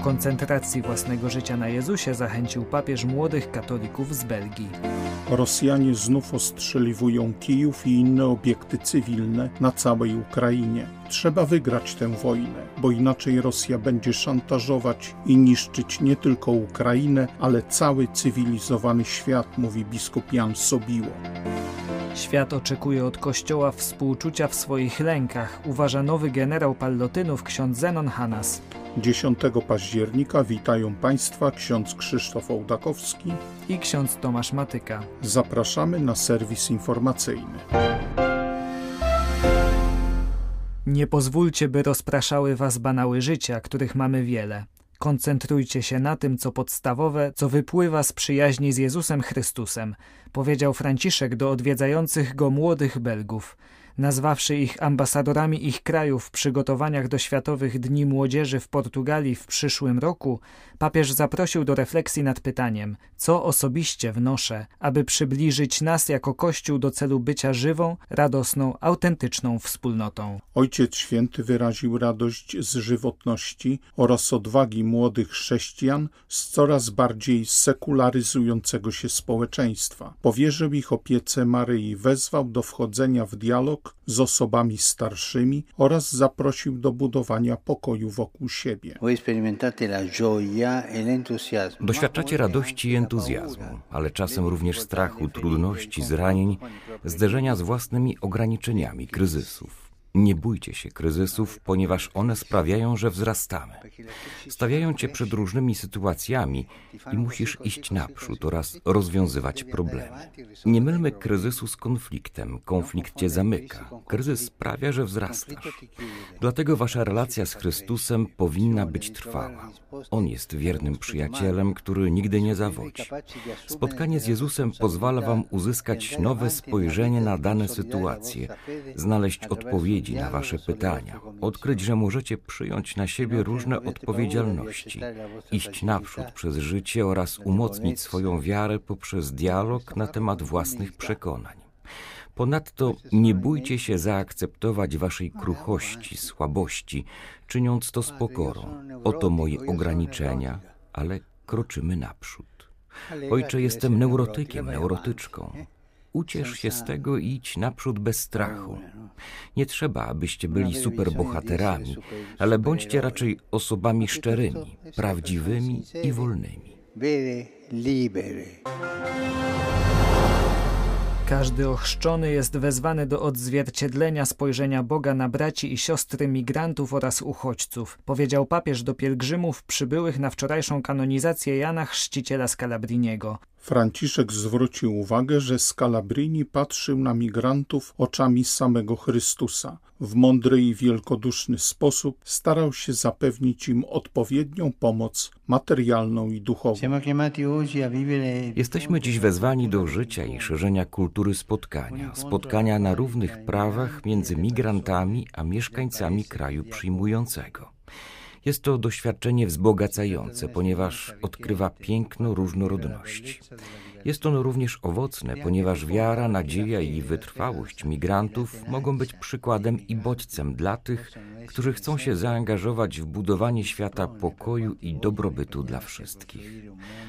Koncentracji własnego życia na Jezusie zachęcił papież młodych katolików z Belgii. Rosjanie znów ostrzeliwują Kijów i inne obiekty cywilne na całej Ukrainie. Trzeba wygrać tę wojnę, bo inaczej Rosja będzie szantażować i niszczyć nie tylko Ukrainę, ale cały cywilizowany świat, mówi biskup Jan Sobiło. Świat oczekuje od Kościoła współczucia w swoich lękach, uważa nowy generał Pallotynów ksiądz Zenon Hanas. 10 października witają Państwa ksiądz Krzysztof Ołdakowski i ksiądz Tomasz Matyka. Zapraszamy na serwis informacyjny. Nie pozwólcie, by rozpraszały Was banały życia, których mamy wiele. Koncentrujcie się na tym, co podstawowe, co wypływa z przyjaźni z Jezusem Chrystusem, powiedział Franciszek do odwiedzających go młodych Belgów nazwawszy ich ambasadorami ich krajów w przygotowaniach do Światowych Dni Młodzieży w Portugalii w przyszłym roku, papież zaprosił do refleksji nad pytaniem, co osobiście wnoszę, aby przybliżyć nas jako Kościół do celu bycia żywą, radosną, autentyczną wspólnotą. Ojciec Święty wyraził radość z żywotności oraz odwagi młodych chrześcijan z coraz bardziej sekularyzującego się społeczeństwa. Powierzył ich opiece Maryi, wezwał do wchodzenia w dialog z osobami starszymi oraz zaprosił do budowania pokoju wokół siebie. E Doświadczacie radości i entuzjazmu, ale czasem również strachu, trudności, zranień, zderzenia z własnymi ograniczeniami, kryzysów. Nie bójcie się kryzysów, ponieważ one sprawiają, że wzrastamy. Stawiają cię przed różnymi sytuacjami i musisz iść naprzód oraz rozwiązywać problemy. Nie mylmy kryzysu z konfliktem. Konflikt cię zamyka. Kryzys sprawia, że wzrastasz. Dlatego wasza relacja z Chrystusem powinna być trwała. On jest wiernym przyjacielem, który nigdy nie zawodzi. Spotkanie z Jezusem pozwala wam uzyskać nowe spojrzenie na dane sytuacje, znaleźć odpowiedzi odpowiedzi na Wasze pytania, odkryć, że możecie przyjąć na siebie różne odpowiedzialności, iść naprzód przez życie oraz umocnić swoją wiarę poprzez dialog na temat własnych przekonań. Ponadto nie bójcie się zaakceptować waszej kruchości, słabości, czyniąc to z pokorą. Oto moje ograniczenia, ale kroczymy naprzód. Ojcze, jestem neurotykiem, neurotyczką. Uciesz się z tego i idź naprzód bez strachu. Nie trzeba, abyście byli superbohaterami, ale bądźcie raczej osobami szczerymi, prawdziwymi i wolnymi. Każdy ochrzczony jest wezwany do odzwierciedlenia spojrzenia Boga na braci i siostry migrantów oraz uchodźców, powiedział papież do pielgrzymów przybyłych na wczorajszą kanonizację Jana Chrzciciela Scalabriniego. Franciszek zwrócił uwagę, że Scalabrini patrzył na migrantów oczami samego Chrystusa. W mądry i wielkoduszny sposób starał się zapewnić im odpowiednią pomoc materialną i duchową. Jesteśmy dziś wezwani do życia i szerzenia kultury spotkania, spotkania na równych prawach między migrantami a mieszkańcami kraju przyjmującego. Jest to doświadczenie wzbogacające, ponieważ odkrywa piękno różnorodności. Jest ono również owocne, ponieważ wiara, nadzieja i wytrwałość migrantów mogą być przykładem i bodźcem dla tych, którzy chcą się zaangażować w budowanie świata pokoju i dobrobytu dla wszystkich.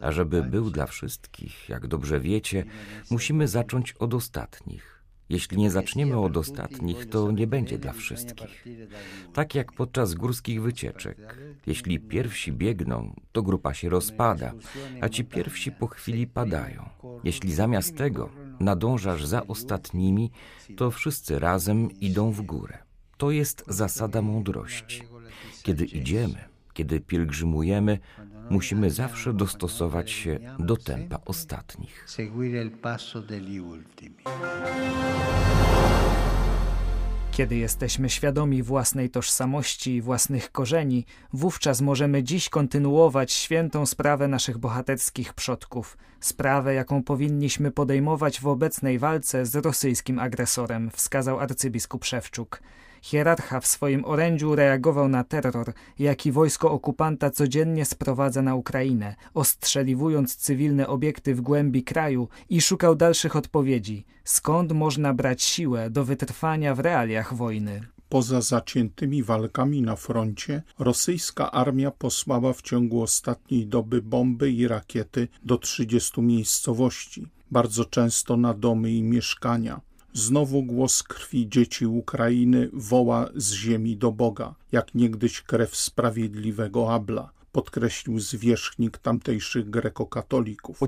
A żeby był dla wszystkich, jak dobrze wiecie, musimy zacząć od ostatnich jeśli nie zaczniemy od ostatnich, to nie będzie dla wszystkich. Tak jak podczas górskich wycieczek. Jeśli pierwsi biegną, to grupa się rozpada, a ci pierwsi po chwili padają. Jeśli zamiast tego nadążasz za ostatnimi, to wszyscy razem idą w górę. To jest zasada mądrości. Kiedy idziemy, kiedy pielgrzymujemy, musimy zawsze dostosować się do tempa ostatnich. Kiedy jesteśmy świadomi własnej tożsamości i własnych korzeni, wówczas możemy dziś kontynuować świętą sprawę naszych bohaterskich przodków, sprawę, jaką powinniśmy podejmować w obecnej walce z rosyjskim agresorem, wskazał arcybiskup Szewczuk. Hierarcha w swoim orędziu reagował na terror, jaki wojsko okupanta codziennie sprowadza na Ukrainę, ostrzeliwując cywilne obiekty w głębi kraju i szukał dalszych odpowiedzi, skąd można brać siłę do wytrwania w realiach wojny. Poza zaciętymi walkami na froncie, rosyjska armia posłała w ciągu ostatniej doby bomby i rakiety do 30 miejscowości, bardzo często na domy i mieszkania. Znowu głos krwi dzieci Ukrainy woła z ziemi do Boga, jak niegdyś krew sprawiedliwego Abla podkreślił zwierzchnik tamtejszych grekokatolików.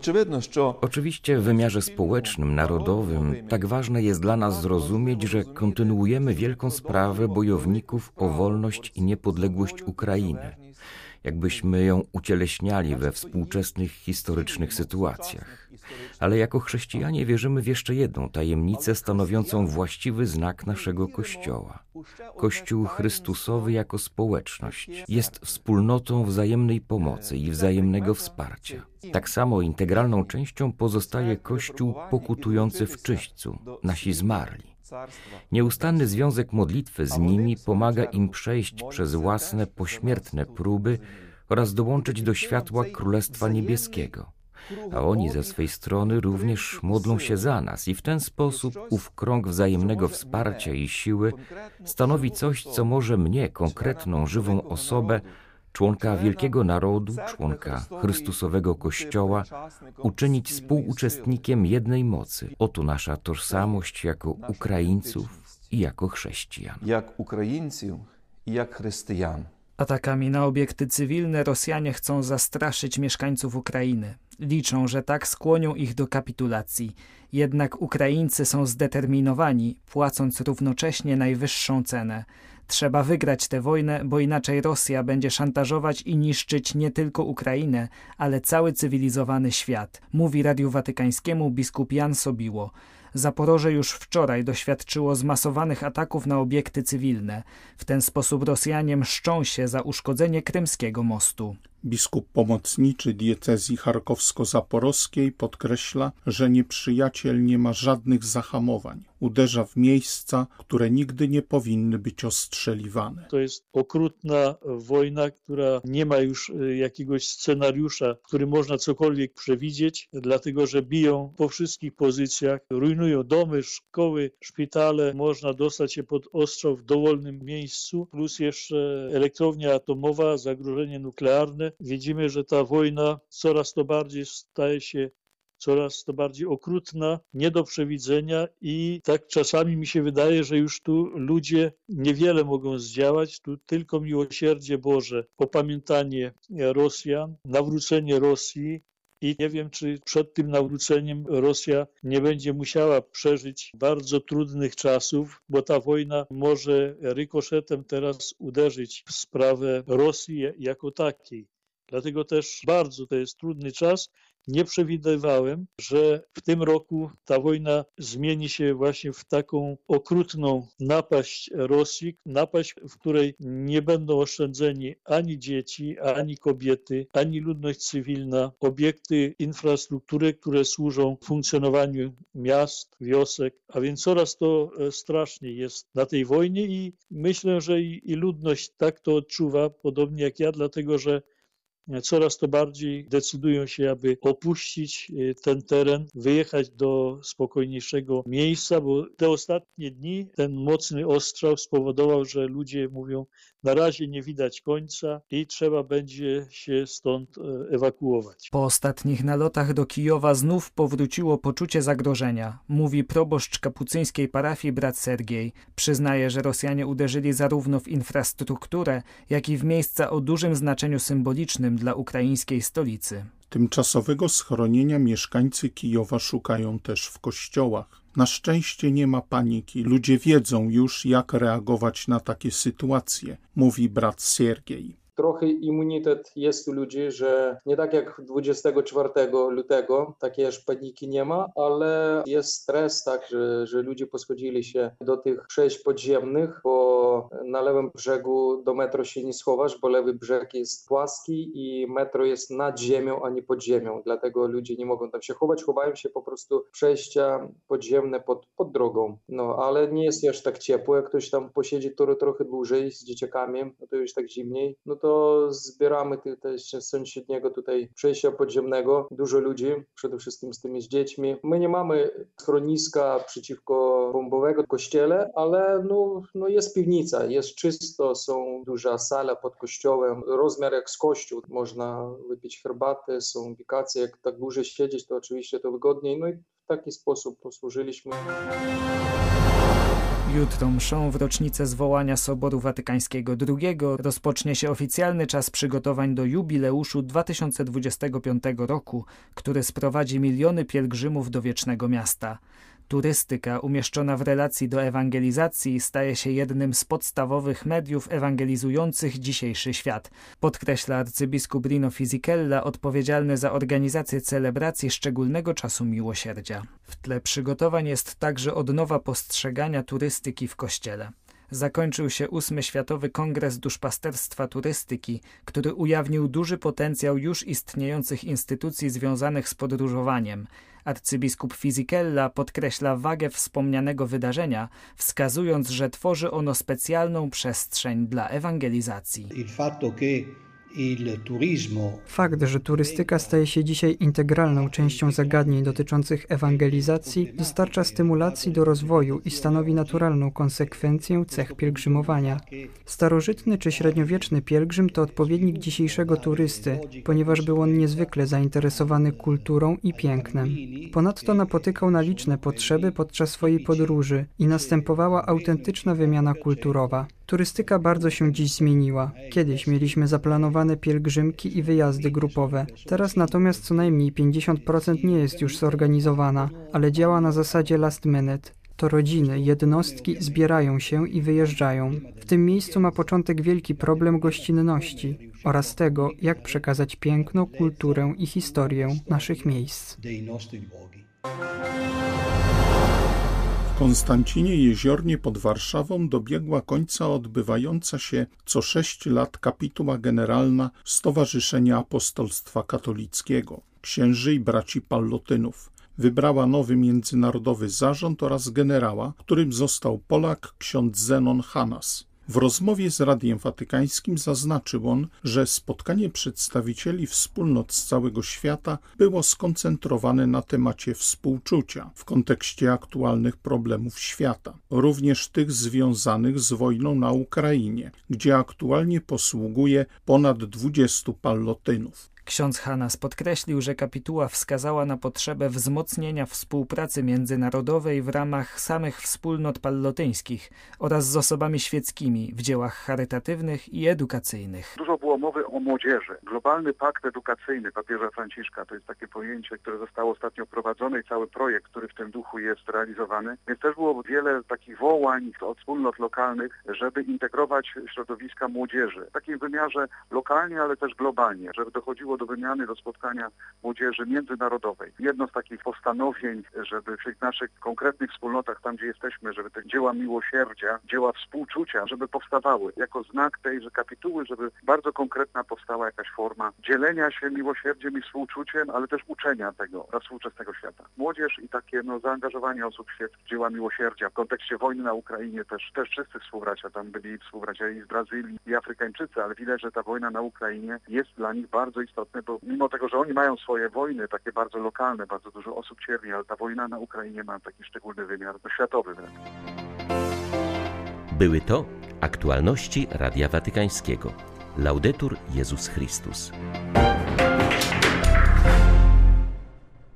Oczywiście w wymiarze społecznym, narodowym tak ważne jest dla nas zrozumieć, że kontynuujemy wielką sprawę bojowników o wolność i niepodległość Ukrainy jakbyśmy ją ucieleśniali we współczesnych historycznych sytuacjach. Ale jako chrześcijanie wierzymy w jeszcze jedną tajemnicę stanowiącą właściwy znak naszego Kościoła. Kościół Chrystusowy jako społeczność jest wspólnotą wzajemnej pomocy i wzajemnego wsparcia. Tak samo integralną częścią pozostaje Kościół pokutujący w czyśćcu, nasi zmarli. Nieustanny związek modlitwy z nimi pomaga im przejść przez własne pośmiertne próby oraz dołączyć do światła Królestwa Niebieskiego. A oni ze swej strony również modlą się za nas i w ten sposób ów krąg wzajemnego wsparcia i siły stanowi coś, co może mnie, konkretną, żywą osobę, członka wielkiego narodu, członka Chrystusowego Kościoła, uczynić współuczestnikiem jednej mocy. Oto nasza tożsamość jako Ukraińców i jako chrześcijan. Jak Ukraińców i jak chrześcijan. Atakami na obiekty cywilne Rosjanie chcą zastraszyć mieszkańców Ukrainy. Liczą, że tak skłonią ich do kapitulacji. Jednak Ukraińcy są zdeterminowani, płacąc równocześnie najwyższą cenę. Trzeba wygrać tę wojnę, bo inaczej Rosja będzie szantażować i niszczyć nie tylko Ukrainę, ale cały cywilizowany świat, mówi Radiu Watykańskiemu biskup Jan Sobiło. Zaporoże już wczoraj doświadczyło zmasowanych ataków na obiekty cywilne. W ten sposób Rosjanie mszczą się za uszkodzenie krymskiego mostu. Biskup pomocniczy diecezji charkowsko-zaporowskiej podkreśla, że nieprzyjaciel nie ma żadnych zahamowań. Uderza w miejsca, które nigdy nie powinny być ostrzeliwane. To jest okrutna wojna, która nie ma już y, jakiegoś scenariusza, który można cokolwiek przewidzieć, dlatego że biją po wszystkich pozycjach, rujnują domy, szkoły, szpitale. Można dostać się pod ostrzał w dowolnym miejscu, plus jeszcze elektrownia atomowa, zagrożenie nuklearne widzimy, że ta wojna coraz to bardziej staje się coraz to bardziej okrutna, nie do przewidzenia i tak czasami mi się wydaje, że już tu ludzie niewiele mogą zdziałać, tu tylko miłosierdzie Boże, popamiętanie Rosjan, nawrócenie Rosji, i nie wiem, czy przed tym nawróceniem Rosja nie będzie musiała przeżyć bardzo trudnych czasów, bo ta wojna może rykoszetem teraz uderzyć w sprawę Rosji jako takiej. Dlatego też bardzo to jest trudny czas. Nie przewidywałem, że w tym roku ta wojna zmieni się właśnie w taką okrutną napaść Rosji, napaść, w której nie będą oszczędzeni ani dzieci, ani kobiety, ani ludność cywilna, obiekty infrastruktury, które służą funkcjonowaniu miast, wiosek, a więc coraz to e, straszniej jest na tej wojnie i myślę, że i, i ludność tak to odczuwa, podobnie jak ja, dlatego że coraz to bardziej decydują się, aby opuścić y, ten teren, wyjechać do spokojniejszego miejsca, bo te ostatnie dni ten mocny ostrzał spowodował, że ludzie mówią, na razie nie widać końca i trzeba będzie się stąd e, ewakuować. Po ostatnich nalotach do Kijowa znów powróciło poczucie zagrożenia, mówi proboszcz kapucyńskiej parafii brat Sergiej. Przyznaje, że Rosjanie uderzyli zarówno w infrastrukturę, jak i w miejsca o dużym znaczeniu symbolicznym dla ukraińskiej stolicy. Tymczasowego schronienia mieszkańcy Kijowa szukają też w kościołach. Na szczęście nie ma paniki. Ludzie wiedzą już, jak reagować na takie sytuacje, mówi brat Siergiej. Trochę immunitet jest u ludzi, że nie tak jak 24 lutego, takiej aż paniki nie ma, ale jest stres tak, że, że ludzie poschodzili się do tych przejść podziemnych, bo na lewym brzegu do metro się nie schowasz, bo lewy brzeg jest płaski i metro jest nad ziemią, a nie pod ziemią, dlatego ludzie nie mogą tam się chować, chowają się po prostu przejścia podziemne pod, pod drogą. No, ale nie jest już tak ciepło, jak ktoś tam posiedzi trochę dłużej z dzieciakami, no to już tak zimniej, no to zbieramy też z sąsiedniego tutaj przejścia podziemnego, dużo ludzi, przede wszystkim z tymi z dziećmi. My nie mamy schroniska przeciwko bombowego kościele, ale no, no jest piwnica, jest czysto, są duża sala pod kościołem, rozmiar jak z kościół, można wypić herbatę, są wikacje, jak tak dłużej siedzieć, to oczywiście to wygodniej, no i w taki sposób posłużyliśmy. Jutro mszą w rocznicę zwołania Soboru Watykańskiego II rozpocznie się oficjalny czas przygotowań do jubileuszu 2025 roku, który sprowadzi miliony pielgrzymów do Wiecznego Miasta. Turystyka umieszczona w relacji do ewangelizacji staje się jednym z podstawowych mediów ewangelizujących dzisiejszy świat, podkreśla arcybiskup Rino Fisichella, odpowiedzialny za organizację celebracji szczególnego czasu miłosierdzia. W tle przygotowań jest także odnowa postrzegania turystyki w kościele zakończył się ósmy Światowy Kongres Duszpasterstwa Turystyki, który ujawnił duży potencjał już istniejących instytucji związanych z podróżowaniem. Arcybiskup Fisichella podkreśla wagę wspomnianego wydarzenia, wskazując, że tworzy ono specjalną przestrzeń dla ewangelizacji. Fakt, że turystyka staje się dzisiaj integralną częścią zagadnień dotyczących ewangelizacji, dostarcza stymulacji do rozwoju i stanowi naturalną konsekwencję cech pielgrzymowania. Starożytny czy średniowieczny pielgrzym to odpowiednik dzisiejszego turysty, ponieważ był on niezwykle zainteresowany kulturą i pięknem. Ponadto napotykał na liczne potrzeby podczas swojej podróży i następowała autentyczna wymiana kulturowa. Turystyka bardzo się dziś zmieniła. Kiedyś mieliśmy zaplanowane pielgrzymki i wyjazdy grupowe. Teraz natomiast co najmniej 50% nie jest już zorganizowana, ale działa na zasadzie last minute. To rodziny, jednostki zbierają się i wyjeżdżają. W tym miejscu ma początek wielki problem gościnności oraz tego, jak przekazać piękno, kulturę i historię naszych miejsc. W Konstancinie Jeziornie pod Warszawą dobiegła końca odbywająca się co sześć lat kapituła generalna Stowarzyszenia Apostolstwa Katolickiego, księży i braci Pallotynów. Wybrała nowy międzynarodowy zarząd oraz generała, którym został Polak ksiądz Zenon Hanas. W rozmowie z Radiem Watykańskim zaznaczył on, że spotkanie przedstawicieli wspólnot z całego świata było skoncentrowane na temacie współczucia w kontekście aktualnych problemów świata, również tych związanych z wojną na Ukrainie, gdzie aktualnie posługuje ponad 20 pallotynów. Ksiądz Hanas podkreślił, że kapituła wskazała na potrzebę wzmocnienia współpracy międzynarodowej w ramach samych wspólnot pallotyńskich oraz z osobami świeckimi w dziełach charytatywnych i edukacyjnych. Dużo było mowy o młodzieży. Globalny pakt edukacyjny papieża Franciszka to jest takie pojęcie, które zostało ostatnio wprowadzone i cały projekt, który w tym duchu jest realizowany. Więc też było wiele takich wołań od wspólnot lokalnych, żeby integrować środowiska młodzieży w takim wymiarze lokalnie, ale też globalnie, żeby dochodziło do wymiany, do spotkania młodzieży międzynarodowej. Jedno z takich postanowień, żeby w naszych konkretnych wspólnotach, tam gdzie jesteśmy, żeby te dzieła miłosierdzia, dzieła współczucia, żeby powstawały jako znak tejże kapituły, żeby bardzo konkretna powstała jakaś forma dzielenia się miłosierdziem i współczuciem, ale też uczenia tego dla współczesnego świata. Młodzież i takie no, zaangażowanie osób w dzieła miłosierdzia w kontekście wojny na Ukrainie też, też wszyscy współbracia, tam byli współbracia i z Brazylii i Afrykańczycy, ale widać, że ta wojna na Ukrainie jest dla nich bardzo istotna istotne, bo mimo tego, że oni mają swoje wojny, takie bardzo lokalne, bardzo dużo osób cierpi, ale ta wojna na Ukrainie ma taki szczególny wymiar światowy wręcz. Były to aktualności Radia Watykańskiego. Laudetur Jezus Chrystus.